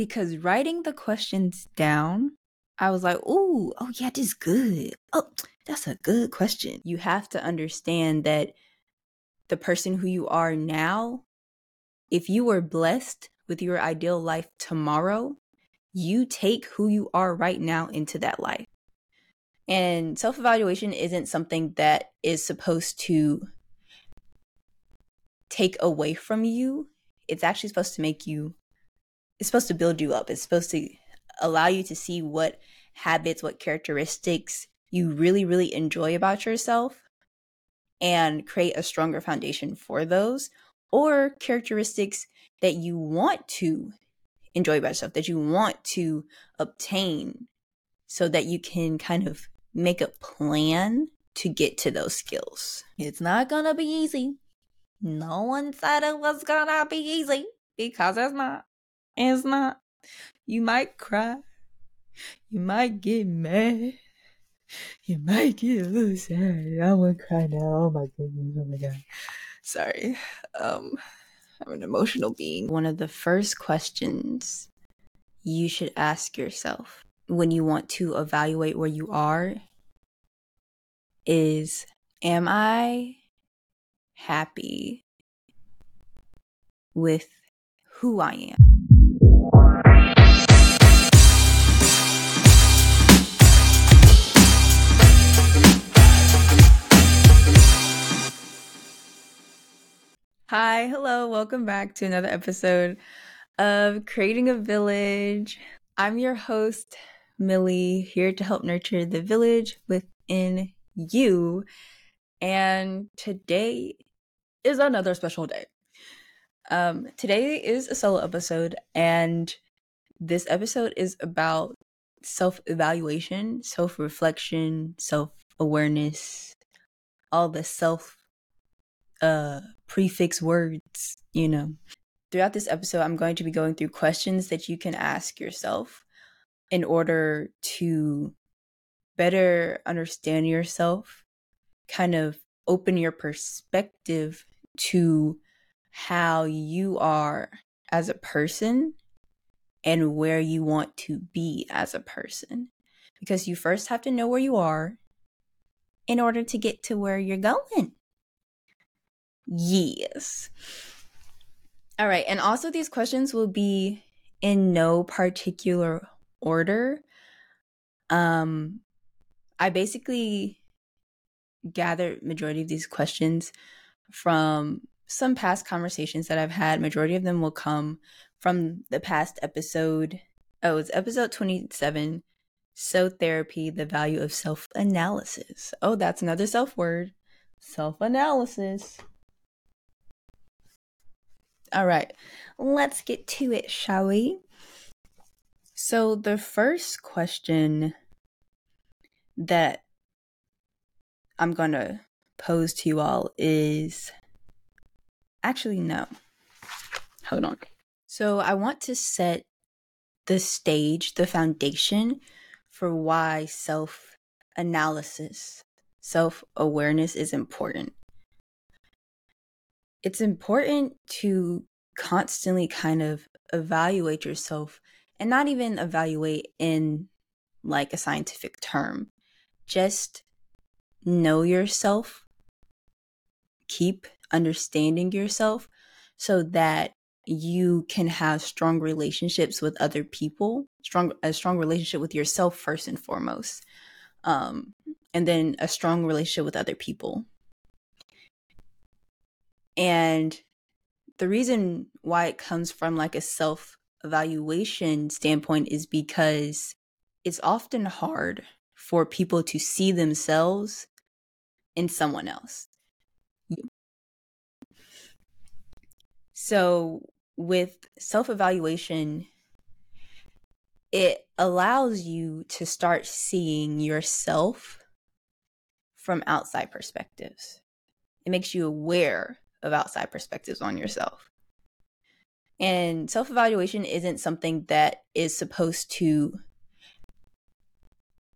because writing the questions down, I was like, "Ooh, oh yeah, this is good. Oh, that's a good question." You have to understand that the person who you are now, if you were blessed with your ideal life tomorrow, you take who you are right now into that life. And self evaluation isn't something that is supposed to take away from you. It's actually supposed to make you, it's supposed to build you up. It's supposed to allow you to see what habits, what characteristics you really, really enjoy about yourself and create a stronger foundation for those or characteristics that you want to enjoy about yourself, that you want to obtain so that you can kind of make a plan to get to those skills. It's not gonna be easy. No one said it was gonna be easy because it's not. It's not. You might cry. You might get mad. You might get a little sad. I want to cry now. Oh my goodness. Oh my god. Sorry. Um, I'm an emotional being. One of the first questions you should ask yourself when you want to evaluate where you are is Am I happy with who I am? Hi, hello, welcome back to another episode of Creating a Village. I'm your host, Milli, here to help nurture the village within you. And today is another special day. Um, today is a solo episode, and this episode is about self evaluation, self reflection, self awareness, all the self uh prefix words, you know. Throughout this episode, I'm going to be going through questions that you can ask yourself in order to better understand yourself, kind of open your perspective to how you are as a person and where you want to be as a person. Because you first have to know where you are in order to get to where you're going. Yes. All right. And also, these questions will be in no particular order. Um, I basically gathered majority of these questions from some past conversations that I've had. Majority of them will come from the past episode. Oh, it's episode 27 So Therapy, the value of self analysis. Oh, that's another self word self analysis. All right, let's get to it, shall we? So, the first question that I'm going to pose to you all is actually, no. Hold on. So, I want to set the stage, the foundation for why self analysis, self awareness is important it's important to constantly kind of evaluate yourself and not even evaluate in like a scientific term. Just know yourself, keep understanding yourself so that you can have strong relationships with other people, strong a strong relationship with yourself first and foremost. Um and then a strong relationship with other people. And the reason why it comes from like a self evaluation standpoint is because it's often hard for people to see themselves in someone else. So, with self evaluation, it allows you to start seeing yourself from outside perspectives. It makes you aware of outside perspectives on yourself. And self evaluation isn't something that is supposed to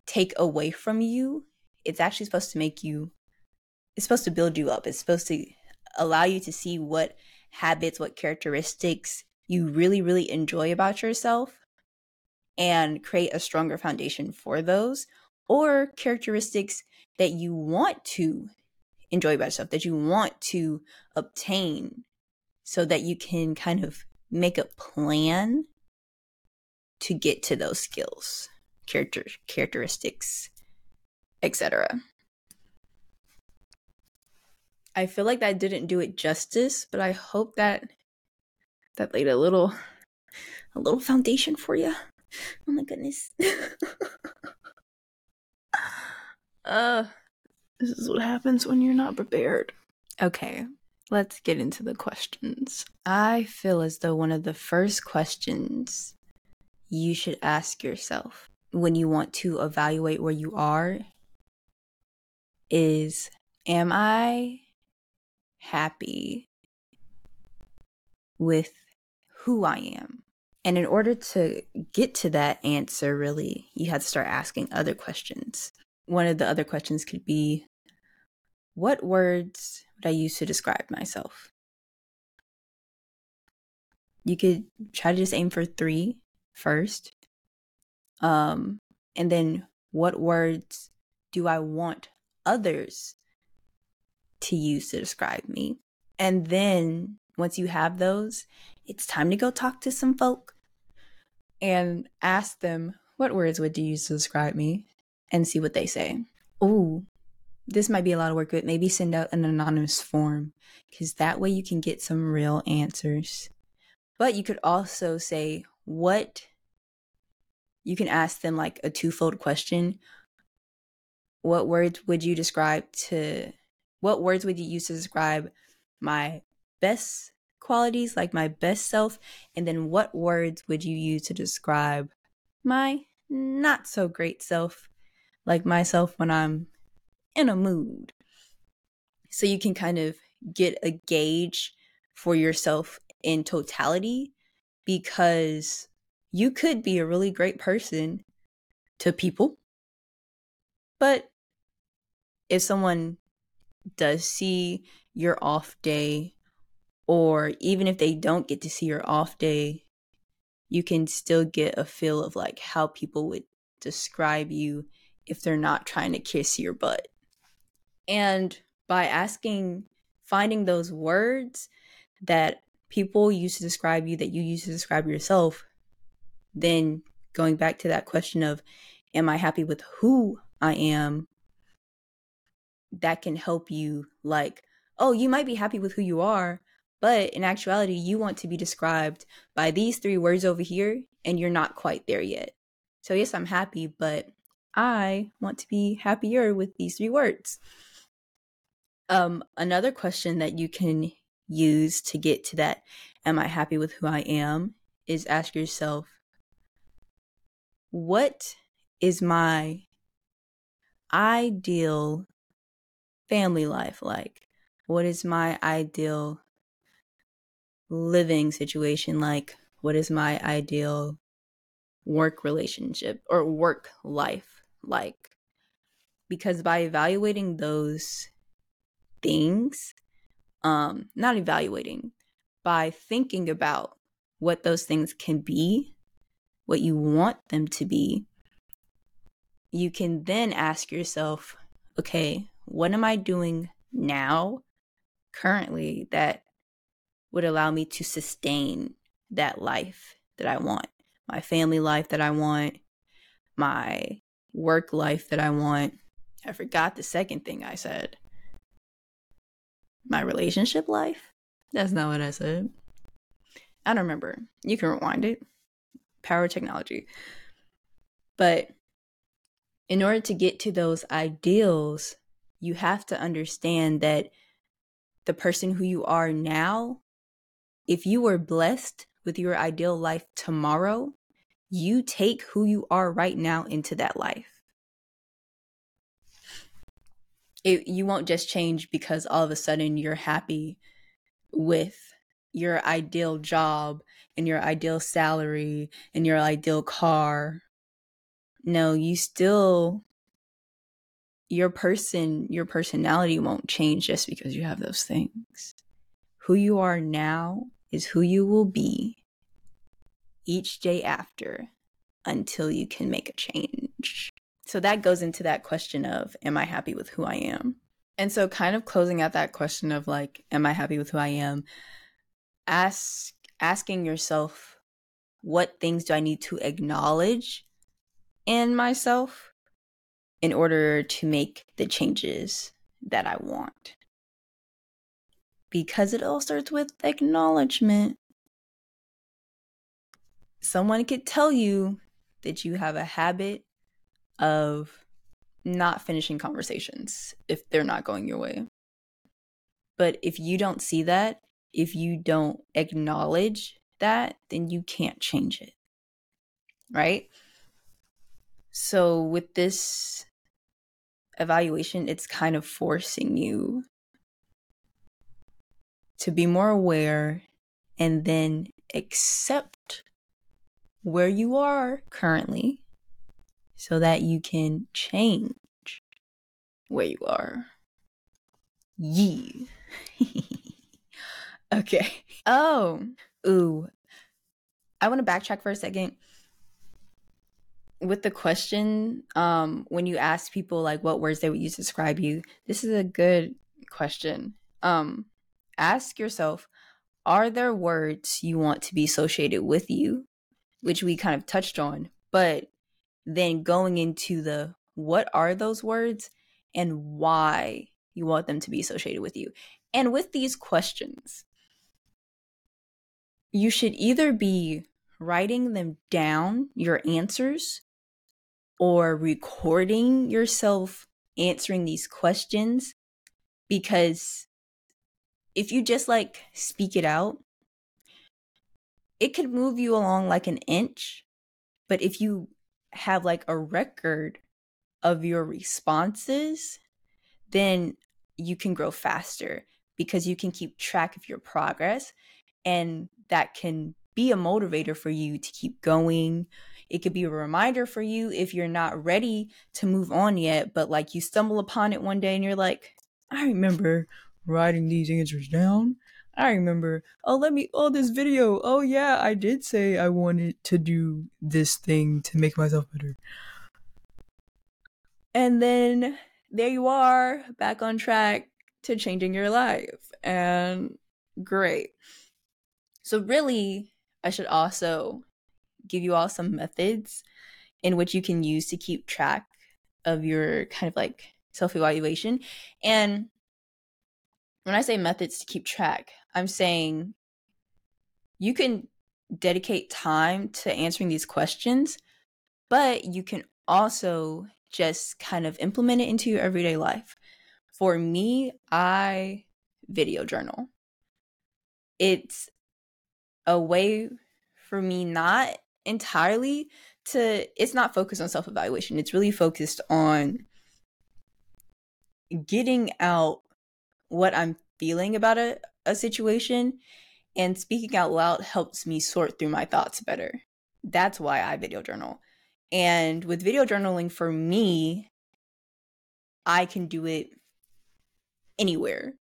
take away from you. It's actually supposed to make you, it's supposed to build you up. It's supposed to allow you to see what habits, what characteristics you really, really enjoy about yourself and create a stronger foundation for those, or characteristics that you want to enjoy about yourself, that you want to obtain, so that you can kind of make a plan to get to those skills, character characteristics, etc. I feel like that didn't do it justice, but I hope that that laid a little a little foundation for you. Oh my goodness. uh this is what happens when you're not prepared. Okay, let's get into the questions. I feel as though one of the first questions you should ask yourself when you want to evaluate where you are is Am I happy with who I am? And in order to get to that answer, really, you have to start asking other questions. One of the other questions could be What words would I use to describe myself? You could try to just aim for three first. Um, and then what words do I want others to use to describe me? And then once you have those, it's time to go talk to some folk and ask them what words would you use to describe me and see what they say. Ooh, this might be a lot of work, but maybe send out an anonymous form because that way you can get some real answers. But you could also say, what you can ask them like a twofold question. What words would you describe to what words would you use to describe my best qualities, like my best self? And then what words would you use to describe my not so great self, like myself when I'm in a mood? So you can kind of get a gauge for yourself in totality because you could be a really great person to people. But if someone does see your off day, or even if they don't get to see your off day, you can still get a feel of like how people would describe you if they're not trying to kiss your butt. And by asking, finding those words that people use to describe you, that you use to describe yourself, then going back to that question of, am I happy with who I am? That can help you, like, oh, you might be happy with who you are, but in actuality, you want to be described by these three words over here, and you're not quite there yet. So, yes, I'm happy, but I want to be happier with these three words. Um, another question that you can use to get to that, am I happy with who I am, is ask yourself, what is my ideal family life like? What is my ideal living situation like? What is my ideal work relationship or work life like? Because by evaluating those things, um, not evaluating, by thinking about what those things can be what you want them to be, you can then ask yourself, okay, what am I doing now, currently, that would allow me to sustain that life that I want, my family life that I want, my work life that I want. I forgot the second thing I said. My relationship life? That's not what I said. I don't remember. You can rewind it power technology. But in order to get to those ideals, you have to understand that the person who you are now, if you were blessed with your ideal life tomorrow, you take who you are right now into that life. It, you won't just change because all of a sudden you're happy with your ideal job and your ideal salary and your ideal car. No, you still your person, your personality won't change just because you have those things. Who you are now is who you will be each day after until you can make a change. So that goes into that question of, am I happy with who I am? And so, kind of closing out that question of like, am I happy with who I am? Ask asking yourself, what things do I need to acknowledge in myself in order to make the changes that I want? Because it all starts with acknowledgement. Someone could tell you that you have a habit of not finishing conversations if they're not going your way. But if you don't see that, if you don't acknowledge that, then you can't change it. Right? So, with this evaluation, it's kind of forcing you to be more aware and then accept where you are currently so that you can change where you are. Yee. okay. Oh, ooh. I want to backtrack for a second. With the question, um, when you ask people like what words they would use to describe you, this is a good question. Um, ask yourself, are there words you want to be associated with you? Which we kind of touched on, but then going into the what are those words and why you want them to be associated with you. And with these questions, you should either be writing them down, your answers, or recording yourself answering these questions because if you just like speak it out, it could move you along like an inch. But if you have like a record of your responses, then you can grow faster because you can keep track of your progress and that can be a motivator for you to keep going. It could be a reminder for you if you're not ready to move on yet, but like you stumble upon it one day and you're like, I remember writing these answers down. I remember, oh, let me, oh, this video. Oh, yeah, I did say I wanted to do this thing to make myself better. And then there you are, back on track to changing your life. And great. So, really, I should also give you all some methods in which you can use to keep track of your kind of like self evaluation. And when I say methods to keep track, I'm saying you can dedicate time to answering these questions, but you can also just kind of implement it into your everyday life. For me, I video journal. It's a way for me not entirely to it's not focused on self-evaluation. It's really focused on getting out what I'm feeling about a, a situation and speaking out loud helps me sort through my thoughts better. That's why I video journal. And with video journaling for me, I can do it anywhere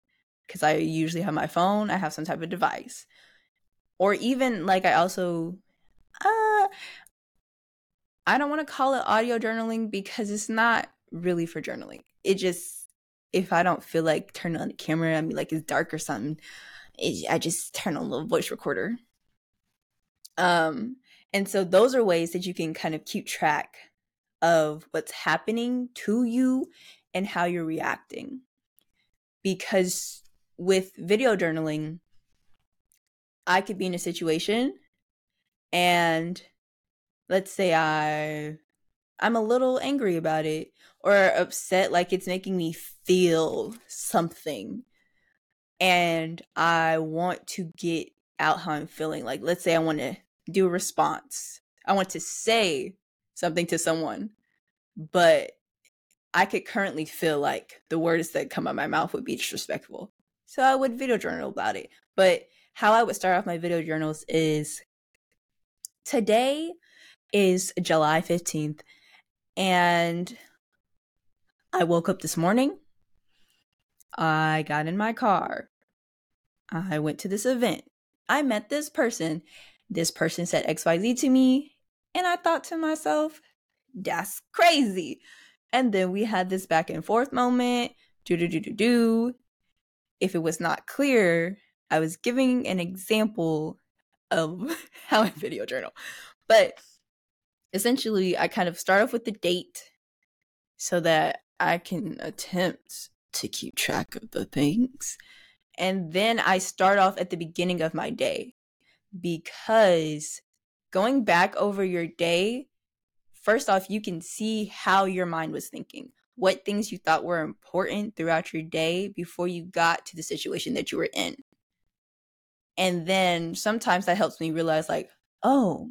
because I usually have my phone, I have some type of device. Or even like I also uh I don't want to call it audio journaling because it's not really for journaling. It just if I don't feel like turning on the camera, I mean like it's dark or something, it, I just turn on the voice recorder. Um, and so those are ways that you can kind of keep track of what's happening to you and how you're reacting. Because with video journaling, I could be in a situation and let's say I I'm a little angry about it or upset like it's making me feel something and I want to get out how I'm feeling. Like, let's say I want to do a response, I want to say something to someone, but I could currently feel like the words that come out of my mouth would be disrespectful. So I would video journal about it. But how I would start off my video journals is today is July 15th, and I woke up this morning. I got in my car. I went to this event. I met this person this person said XYZ to me. And I thought to myself, that's crazy. And then we had this back and forth moment. Do, do, do, do, do. If it was not clear, I was giving an example of how I video journal. But essentially, I kind of start off with the date so that I can attempt to keep track of the things. And then I start off at the beginning of my day because going back over your day, first off, you can see how your mind was thinking, what things you thought were important throughout your day before you got to the situation that you were in. And then sometimes that helps me realize, like, oh,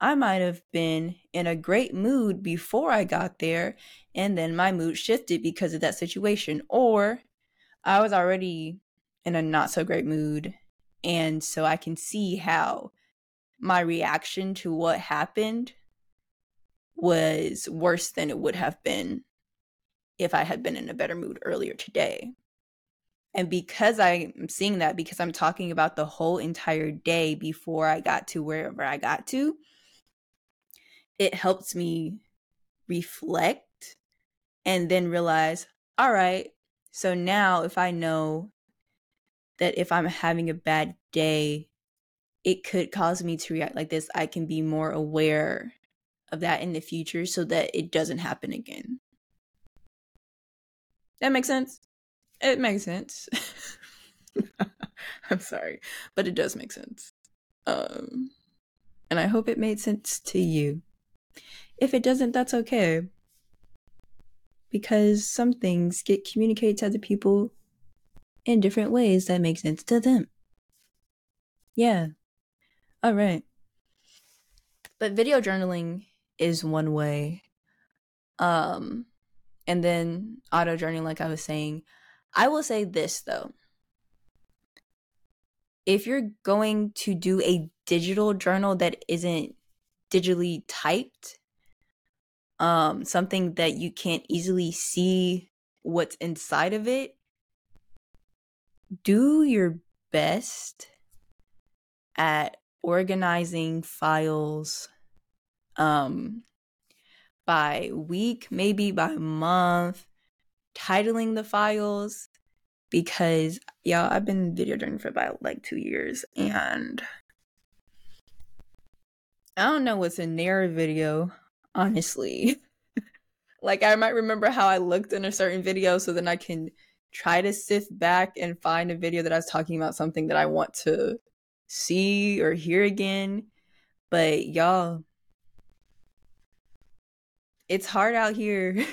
I might have been in a great mood before I got there, and then my mood shifted because of that situation. Or I was already in a not so great mood. And so I can see how my reaction to what happened was worse than it would have been if I had been in a better mood earlier today. And because I'm seeing that, because I'm talking about the whole entire day before I got to wherever I got to, it helps me reflect and then realize, all right, so now if I know that if I'm having a bad day, it could cause me to react like this, I can be more aware of that in the future so that it doesn't happen again. That makes sense? It makes sense. I'm sorry, but it does make sense. Um, and I hope it made sense to you. If it doesn't, that's okay. Because some things get communicated to other people in different ways that make sense to them. Yeah. All right. But video journaling is one way. Um and then audio journaling like I was saying. I will say this though. If you're going to do a digital journal that isn't digitally typed, um something that you can't easily see what's inside of it, do your best at organizing files um by week, maybe by month, titling the files because yeah, I've been video journaling for about like 2 years and I don't know what's in their video, honestly. like I might remember how I looked in a certain video so then I can try to sift back and find a video that I was talking about something that I want to see or hear again. But y'all, it's hard out here.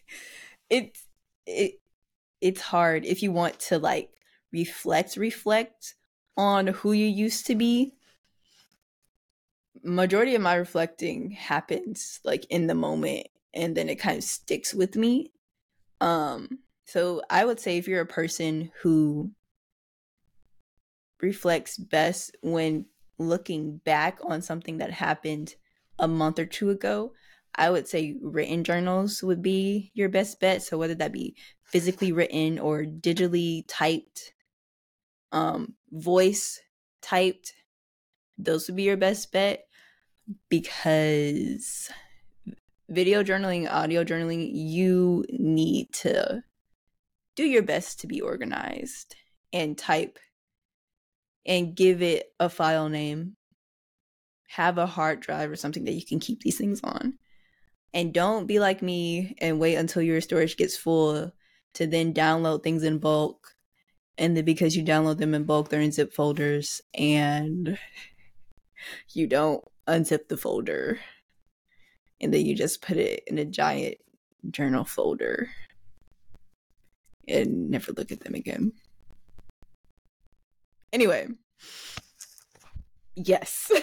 it's it it's hard if you want to like reflect reflect on who you used to be. Majority of my reflecting happens like in the moment and then it kind of sticks with me. Um so I would say if you're a person who reflects best when looking back on something that happened a month or two ago, I would say written journals would be your best bet. So whether that be physically written or digitally typed, um, voice typed, those would be your best bet because video journaling, audio journaling, you need to do your best to be organized and type and give it a file name. Have a hard drive or something that you can keep these things on. And don't be like me and wait until your storage gets full to then download things in bulk. And then because you download them in bulk, they're in zip folders and you don't unzip the folder. And then you just put it in a giant journal folder and never look at them again. Anyway, yes.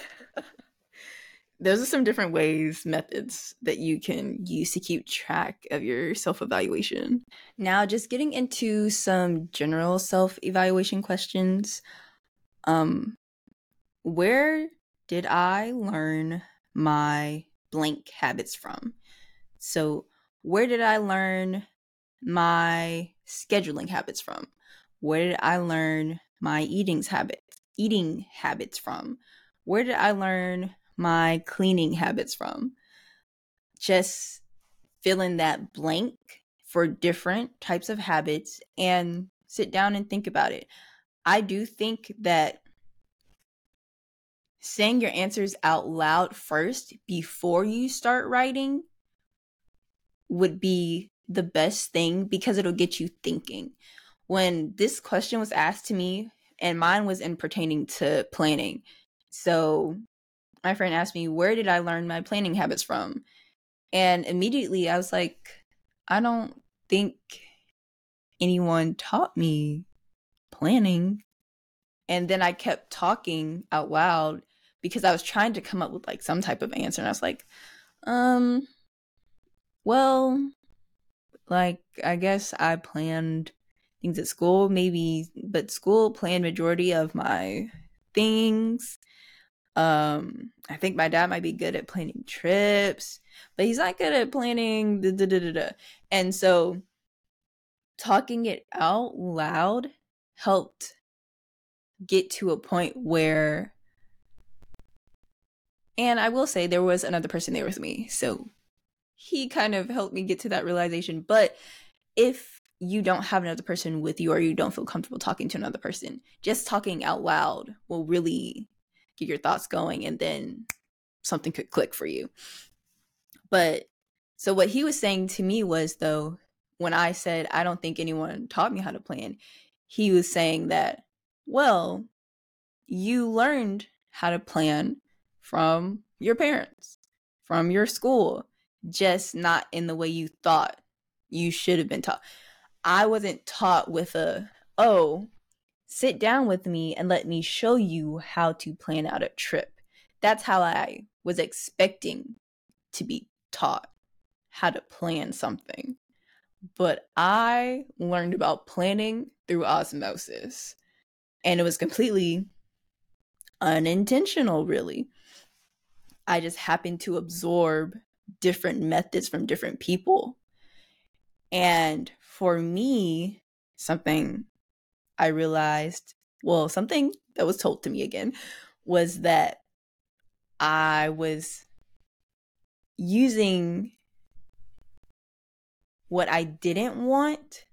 Those are some different ways, methods that you can use to keep track of your self evaluation. Now, just getting into some general self evaluation questions. Um, where did I learn my blank habits from? So, where did I learn my scheduling habits from? Where did I learn my eating habits eating habits from? where did I learn my cleaning habits from? Just fill in that blank for different types of habits and sit down and think about it. I do think that saying your answers out loud first before you start writing would be the best thing because it'll get you thinking. When this question was asked to me, and mine was in pertaining to planning. So my friend asked me, Where did I learn my planning habits from? And immediately I was like, I don't think anyone taught me planning. And then I kept talking out loud because I was trying to come up with like some type of answer. And I was like, um, well, like, I guess I planned things at school, maybe, but school planned majority of my things. Um, I think my dad might be good at planning trips, but he's not good at planning. Da, da, da, da. And so talking it out loud helped get to a point where and I will say there was another person there with me. So he kind of helped me get to that realization. But if you don't have another person with you or you don't feel comfortable talking to another person, just talking out loud will really get your thoughts going and then something could click for you. But so what he was saying to me was though, when I said I don't think anyone taught me how to plan, he was saying that, well, you learned how to plan from your parents, from your school, just not in the way you thought you should have been taught. I wasn't taught with a, oh, sit down with me and let me show you how to plan out a trip. That's how I was expecting to be taught how to plan something. But I learned about planning through osmosis. And it was completely unintentional, really. I just happened to absorb different methods from different people. And for me, something I realized, well, something that was told to me again was that I was using what I didn't want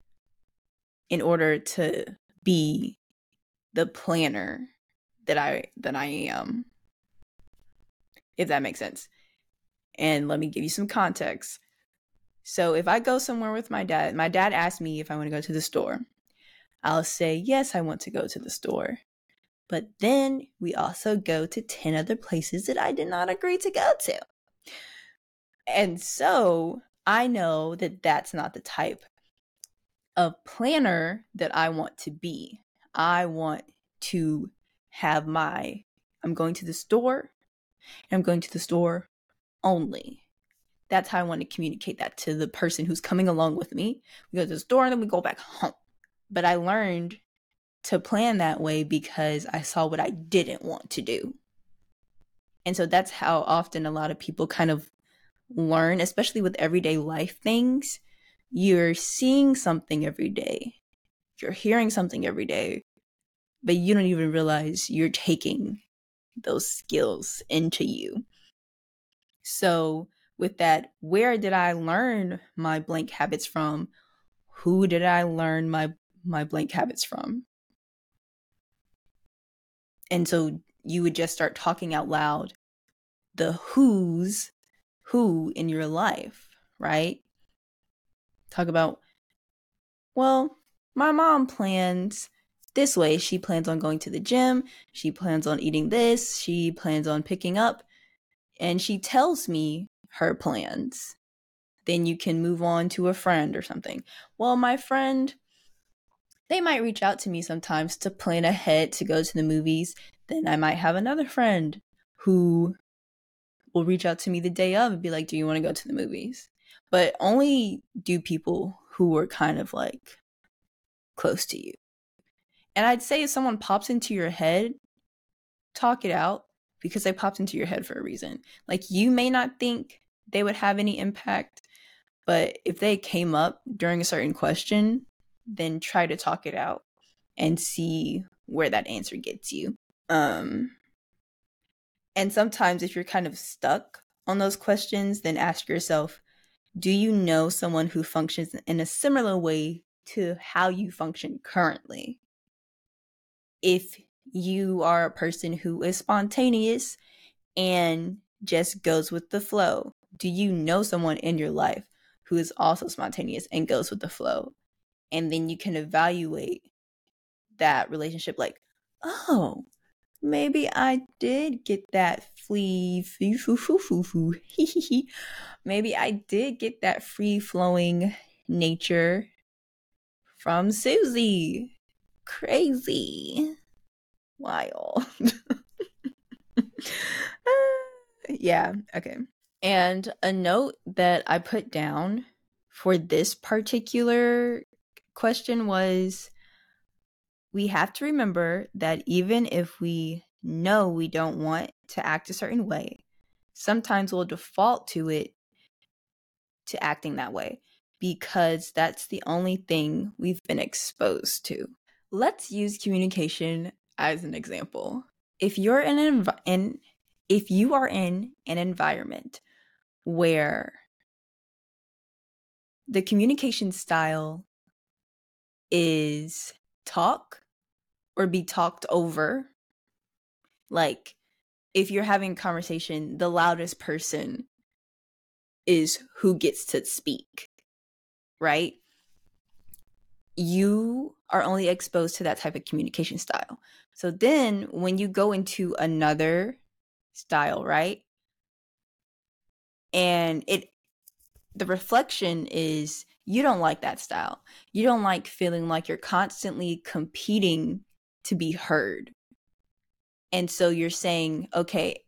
in order to be the planner that I that I am. If that makes sense. And let me give you some context. So if I go somewhere with my dad, my dad asks me if I want to go to the store. I'll say, "Yes, I want to go to the store." But then we also go to 10 other places that I did not agree to go to. And so I know that that's not the type of planner that I want to be. I want to have my, I'm going to the store, and I'm going to the store only. That's how I want to communicate that to the person who's coming along with me. We go to the store and then we go back home. But I learned to plan that way because I saw what I didn't want to do. And so that's how often a lot of people kind of learn, especially with everyday life things. You're seeing something every day, you're hearing something every day, but you don't even realize you're taking those skills into you. So, with that, where did I learn my blank habits from? Who did I learn my my blank habits from? And so you would just start talking out loud the who's who in your life, right? Talk about, well, my mom plans this way. She plans on going to the gym. She plans on eating this. She plans on picking up. And she tells me her plans. Then you can move on to a friend or something. Well, my friend, they might reach out to me sometimes to plan ahead to go to the movies. Then I might have another friend who will reach out to me the day of and be like, Do you want to go to the movies? But only do people who are kind of like close to you. And I'd say if someone pops into your head, talk it out because they popped into your head for a reason. Like you may not think they would have any impact, but if they came up during a certain question, then try to talk it out and see where that answer gets you. Um And sometimes, if you're kind of stuck on those questions, then ask yourself Do you know someone who functions in a similar way to how you function currently? If you are a person who is spontaneous and just goes with the flow, do you know someone in your life who is also spontaneous and goes with the flow? And then you can evaluate that relationship like, oh, maybe I did get that foo. maybe I did get that free flowing nature from Susie. Crazy. Wild. Uh, yeah, okay. And a note that I put down for this particular question was we have to remember that even if we know we don't want to act a certain way, sometimes we'll default to it to acting that way because that's the only thing we've been exposed to. Let's use communication as an example. If you're in an env- in if you are in an environment where the communication style is talk or be talked over. Like if you're having a conversation, the loudest person is who gets to speak, right? You are only exposed to that type of communication style. So then when you go into another style, right? And it the reflection is you don't like that style. You don't like feeling like you're constantly competing to be heard. And so you're saying, okay,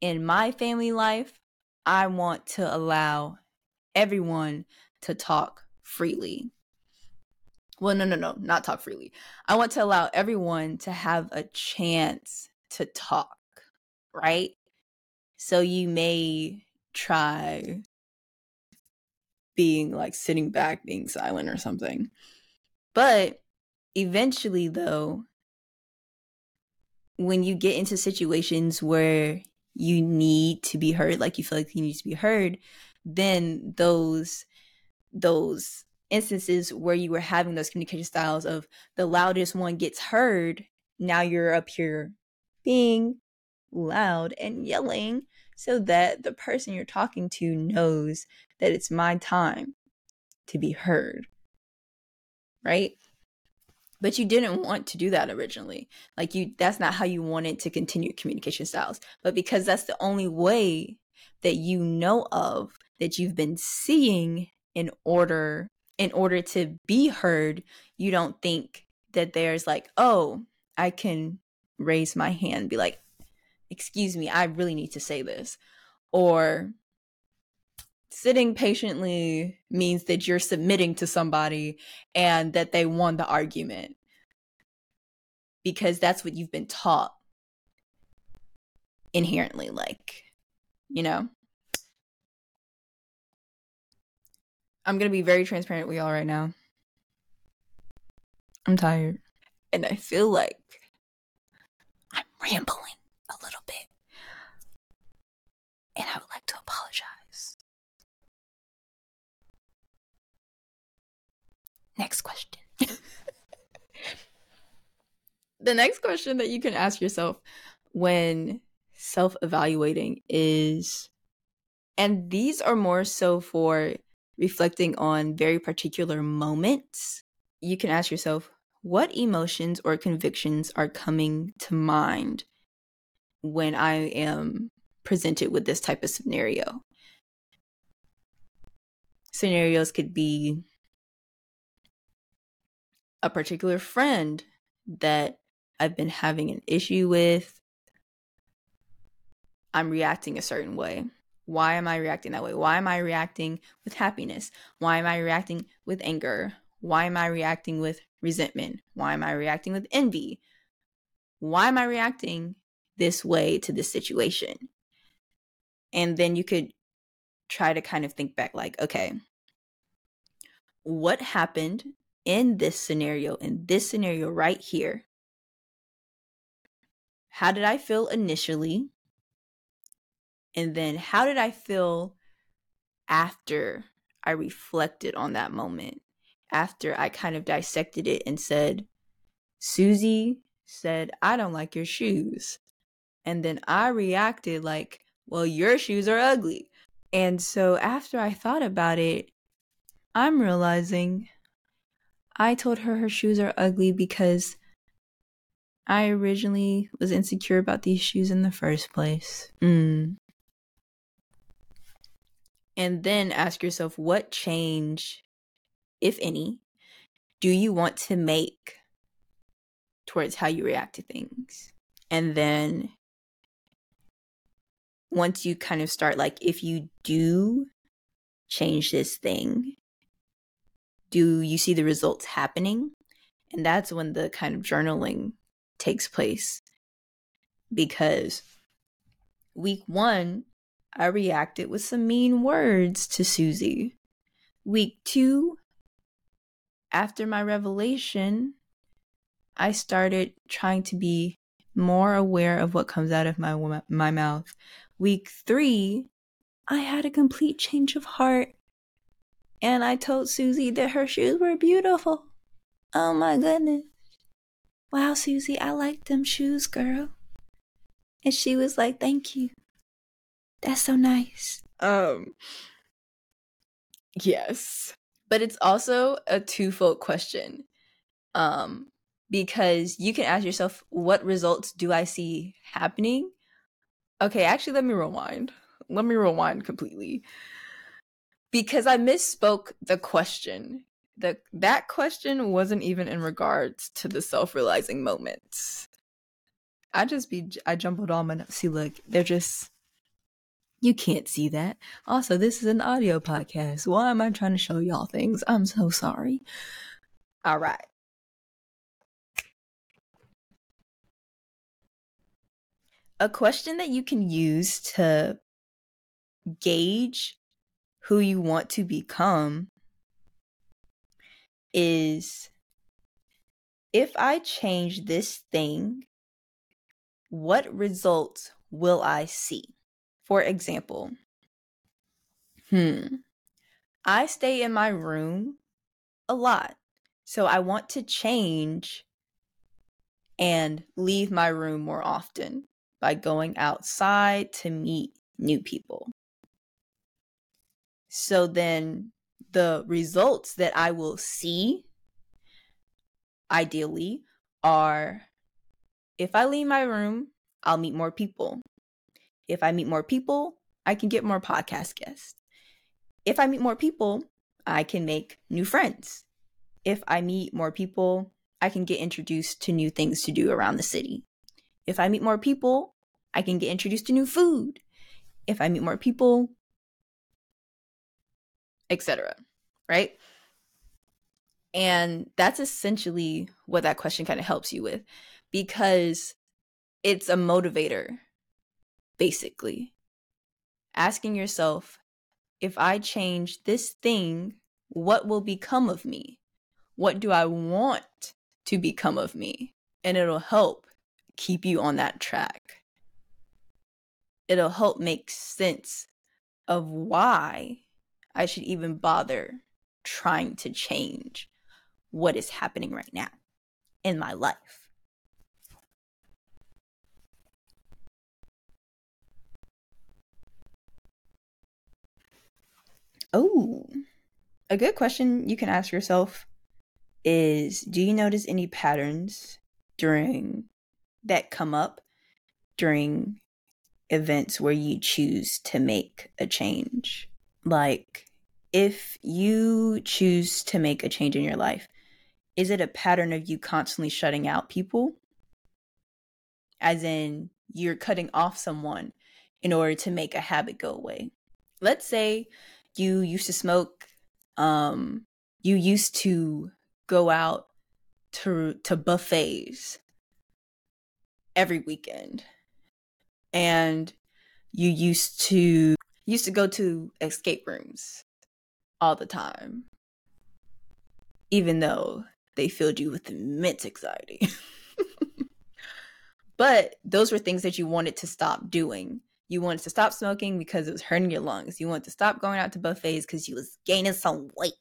in my family life, I want to allow everyone to talk freely. Well, no, no, no, not talk freely. I want to allow everyone to have a chance to talk, right? So you may try being like sitting back, being silent or something. But eventually, though, when you get into situations where you need to be heard, like you feel like you need to be heard, then those those instances where you were having those communication styles of the loudest one gets heard, now you're up here being loud and yelling so that the person you're talking to knows that it's my time to be heard. Right? But you didn't want to do that originally. Like you that's not how you wanted to continue communication styles. But because that's the only way that you know of that you've been seeing in order in order to be heard, you don't think that there's like, "Oh, I can raise my hand be like, "Excuse me, I really need to say this." Or sitting patiently means that you're submitting to somebody and that they won the argument because that's what you've been taught inherently like you know i'm gonna be very transparent with y'all right now. I'm tired. And i feel like i'm rambling a little bit. And i would like to apologize. Next question. the next question that you can ask yourself when self evaluating is, and these are more so for reflecting on very particular moments. You can ask yourself, what emotions or convictions are coming to mind when I am presented with this type of scenario? Scenarios could be a particular friend that I've been having an issue with, I'm reacting a certain way. Why am I reacting that way? Why am I reacting with happiness? Why am I reacting with anger? Why am I reacting with resentment? Why am I reacting with envy? Why am I reacting this way to this situation? And then you could try to kind of think back like, okay, what happened in this scenario, in this scenario right here, how did I feel initially? And then how did I feel after I reflected on that moment? After I kind of dissected it and said, Susie said, I don't like your shoes. And then I reacted like, well, your shoes are ugly. And so after I thought about it, I'm realizing I told her her shoes are ugly because I originally was insecure about these shoes in the first place. Mm. And then ask yourself what change, if any, do you want to make towards how you react to things? And then once you kind of start, like, if you do change this thing, do you see the results happening? And that's when the kind of journaling takes place. Because week one, I reacted with some mean words to Susie. Week two, after my revelation, I started trying to be more aware of what comes out of my my mouth. Week 3, I had a complete change of heart and I told Susie that her shoes were beautiful. Oh my goodness. Wow, Susie, I like them shoes, girl. And she was like, "Thank you. That's so nice." Um Yes. But it's also a twofold question. Um because you can ask yourself what results do I see happening? Okay, actually let me rewind. Let me rewind completely. Because I misspoke the question. The that question wasn't even in regards to the self-realizing moments. I just be I jumbled all my see look, they're just you can't see that. Also, this is an audio podcast. Why am I trying to show y'all things? I'm so sorry. All right. A question that you can use to gauge who you want to become is if I change this thing, what results will I see? For example, hmm, I stay in my room a lot. So I want to change and leave my room more often by going outside to meet new people. So then the results that I will see, ideally, are if I leave my room, I'll meet more people. If I meet more people, I can get more podcast guests. If I meet more people, I can make new friends. If I meet more people, I can get introduced to new things to do around the city. If I meet more people, I can get introduced to new food. If I meet more people, etc. Right? And that's essentially what that question kind of helps you with because it's a motivator, basically. Asking yourself, if I change this thing, what will become of me? What do I want to become of me? And it'll help keep you on that track it'll help make sense of why I should even bother trying to change what is happening right now in my life. Oh, a good question you can ask yourself is Do you notice any patterns during that come up during events where you choose to make a change. Like, if you choose to make a change in your life, is it a pattern of you constantly shutting out people? As in, you're cutting off someone in order to make a habit go away. Let's say you used to smoke, um, you used to go out to to buffets every weekend. And you used to used to go to escape rooms all the time even though they filled you with immense anxiety. But those were things that you wanted to stop doing You wanted to stop smoking because it was hurting your lungs. You wanted to stop going out to buffets because you was gaining some weight.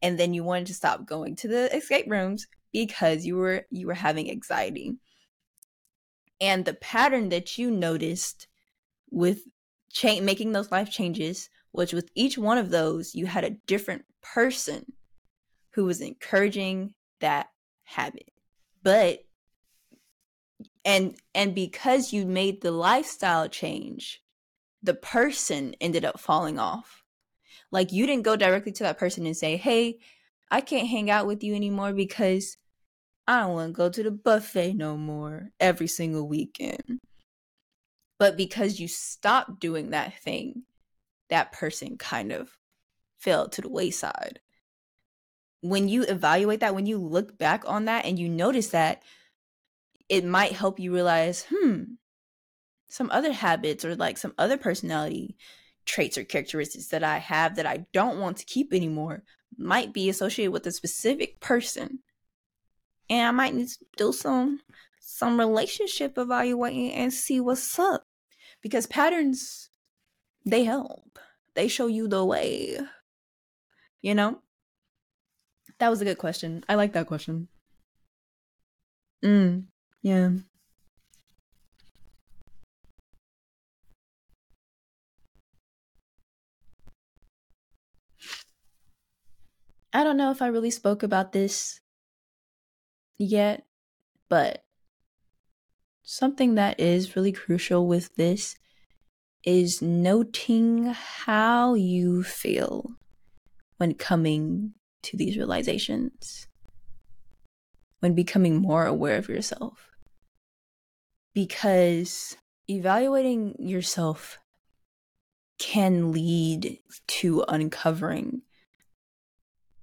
And then you wanted to stop going to the escape rooms because you were you were having anxiety. And the pattern that you noticed with cha- making those life changes was with each one of those you had a different person who was encouraging that habit. But and and because you made the lifestyle change the person ended up falling off. Like you didn't go directly to that person and say hey i can't hang out with you anymore because i don't want to go to the buffet no more every single weekend. But because you stopped doing that thing that person kind of fell to the wayside. When you evaluate that when you look back on that and you notice that it might help you realize, hmm, some other habits or like some other personality traits or characteristics that I have that I don't want to keep anymore might be associated with a specific person. And I might need to do some some relationship evaluating and see what's up. Because patterns they help. They show you the way. You know? That was a good question. I like that question. Mm. Yeah. I don't know if I really spoke about this yet, but something that is really crucial with this is noting how you feel when coming to these realizations, when becoming more aware of yourself because evaluating yourself can lead to uncovering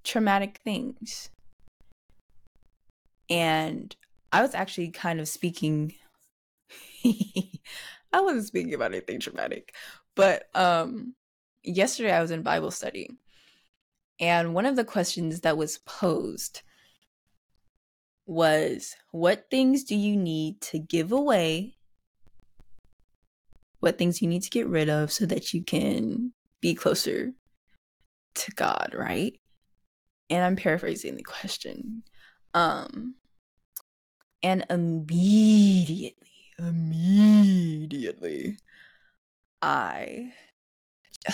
traumatic things. And I was actually kind of speaking I wasn't speaking about anything traumatic, but um yesterday I was in Bible study. And one of the questions that was posed was what things do you need to give away? What things you need to get rid of so that you can be closer to God, right? And I'm paraphrasing the question. Um and immediately, immediately I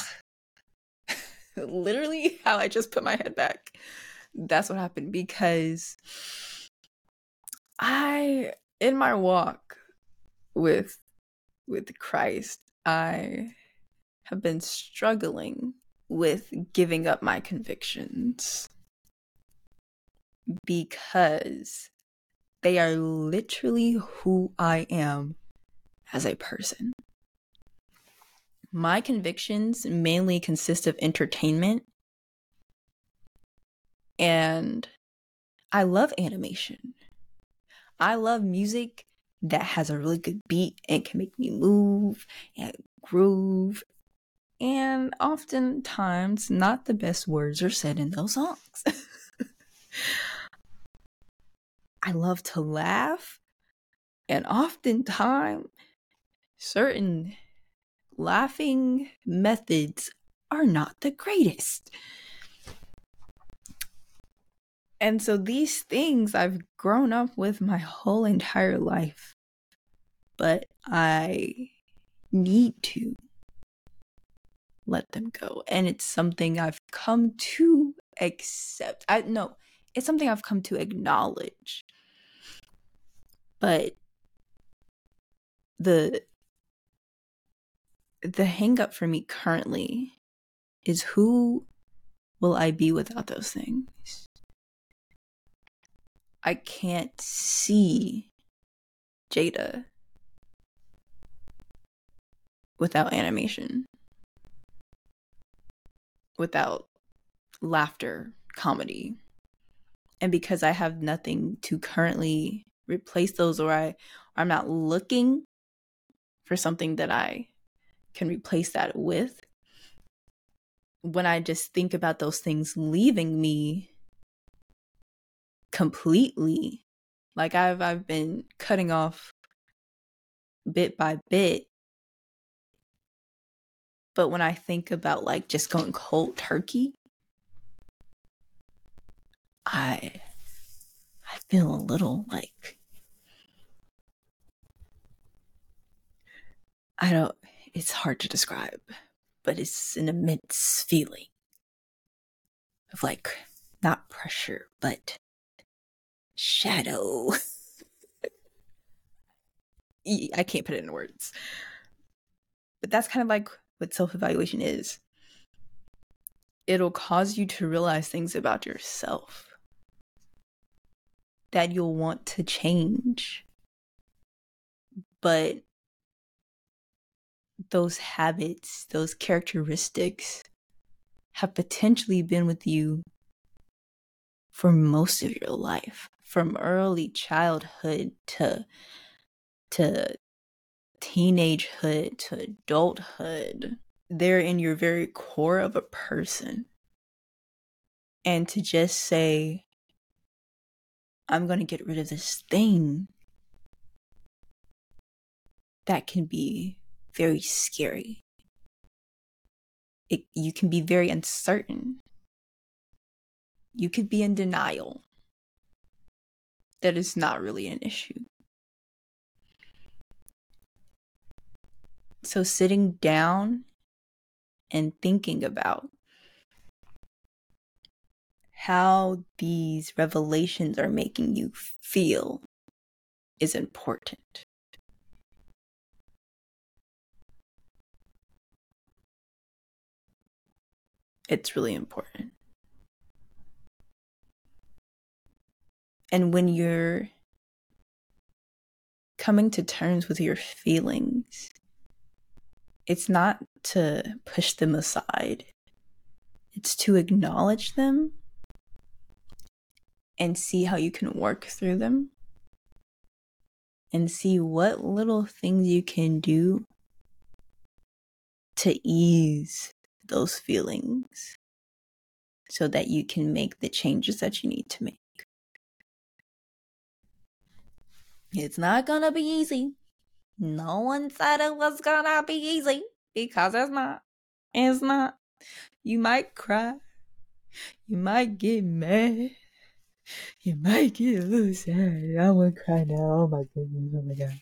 literally how I just put my head back. That's what happened because I in my walk with with Christ, I have been struggling with giving up my convictions because they are literally who I am as a person. My convictions mainly consist of entertainment and I love animation. I love music that has a really good beat and can make me move and groove. And oftentimes, not the best words are said in those songs. I love to laugh, and oftentimes, certain laughing methods are not the greatest. And so these things I've grown up with my whole entire life. But I need to let them go. And it's something I've come to accept. I no, it's something I've come to acknowledge. But the the hang up for me currently is who will I be without those things? I can't see Jada without animation, without laughter, comedy. And because I have nothing to currently replace those, or I, I'm not looking for something that I can replace that with, when I just think about those things leaving me, completely. Like I've I've been cutting off bit by bit But when I think about like just going cold turkey, I I feel a little like I don't it's hard to describe, but it's an immense feeling of like not pressure, but shadow. I can't put it in words. But that's kind of like what self evaluation is. It'll cause you to realize things about yourself that you'll want to change. But those habits, those characteristics have potentially been with you for most of your life, from early childhood to to teenagehood to adulthood. They're in your very core of a person. And to just say, I'm going to get rid of this thing, that can be very scary. It, you can be very uncertain. You could be in denial. That is not really an issue. So, sitting down and thinking about how these revelations are making you feel is important. It's really important. And when you're coming to terms with your feelings, it's not to push them aside, it's to acknowledge them and see how you can work through them and see what little things you can do to ease those feelings so that you can make the changes that you need to make. It's not gonna be easy. No one said it was gonna be easy because it's not. It's not. You might cry. You might get mad. You might get a little sad. I want to cry now. Oh my goodness. Oh my god.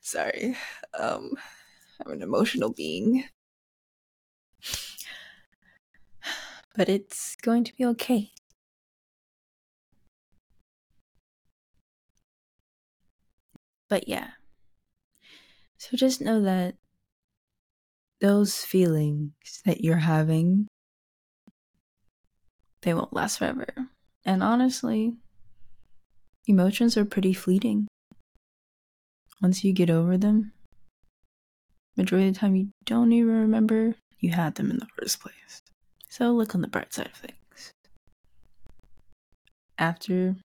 Sorry. Um, I'm an emotional being. But it's going to be okay. But yeah, so just know that those feelings that you're having, they won't last forever. And honestly, emotions are pretty fleeting. Once you get over them, majority of the time you don't even remember you had them in the first place. So look on the bright side of things. After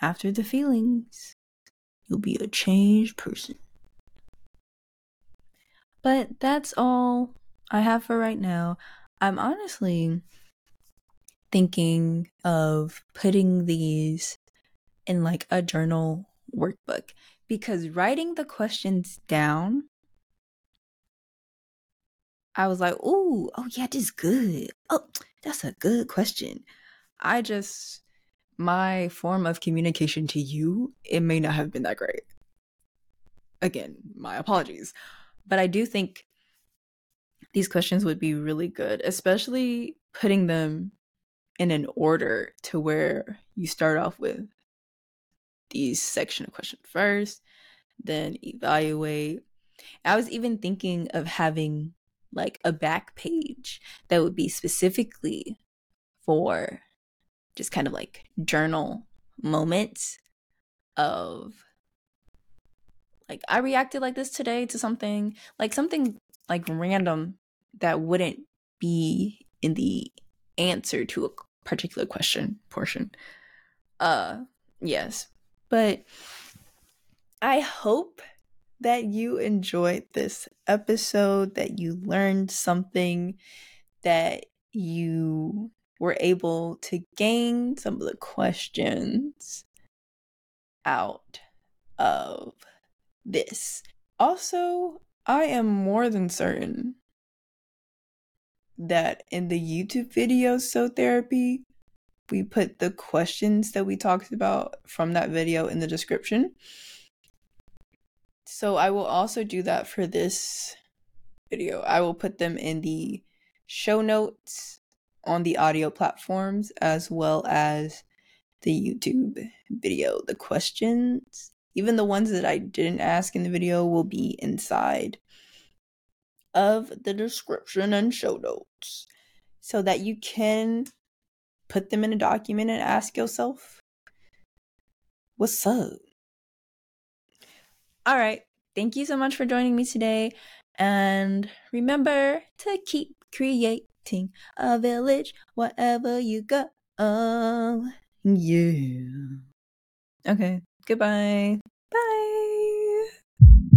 after the feelings, You'll be a changed person. But that's all I have for right now. I'm honestly thinking of putting these in like a journal workbook because writing the questions down I was like, "Ooh, oh yeah, this is good. Oh, that's a good question." I just my form of communication to you, it may not have been that great. Again, my apologies. But I do think these questions would be really good, especially putting them in an order to where you start off with these section of questions first, then evaluate. I was even thinking of having like a back page that would be specifically for just kind of like journal moments of like I reacted like this today to something like something like random that wouldn't be in the answer to a particular question portion. Uh yes. But I hope that you enjoyed this episode, that you learned something, that you were able to gain some of the questions out of this. Also, I am more than certain that in the YouTube video So Therapy, we put the questions that we talked about from that video in the description. So I will also do that for this video. I will put them in the show notes on the audio platforms as well as the YouTube video. The questions, even the ones that I didn't ask in the video, will be inside of the description and show notes so that you can put them in a document and ask yourself, What's up? All right. Thank you so much for joining me today. And remember to keep creating a village wherever you go. Yeah. Okay. Goodbye. Bye.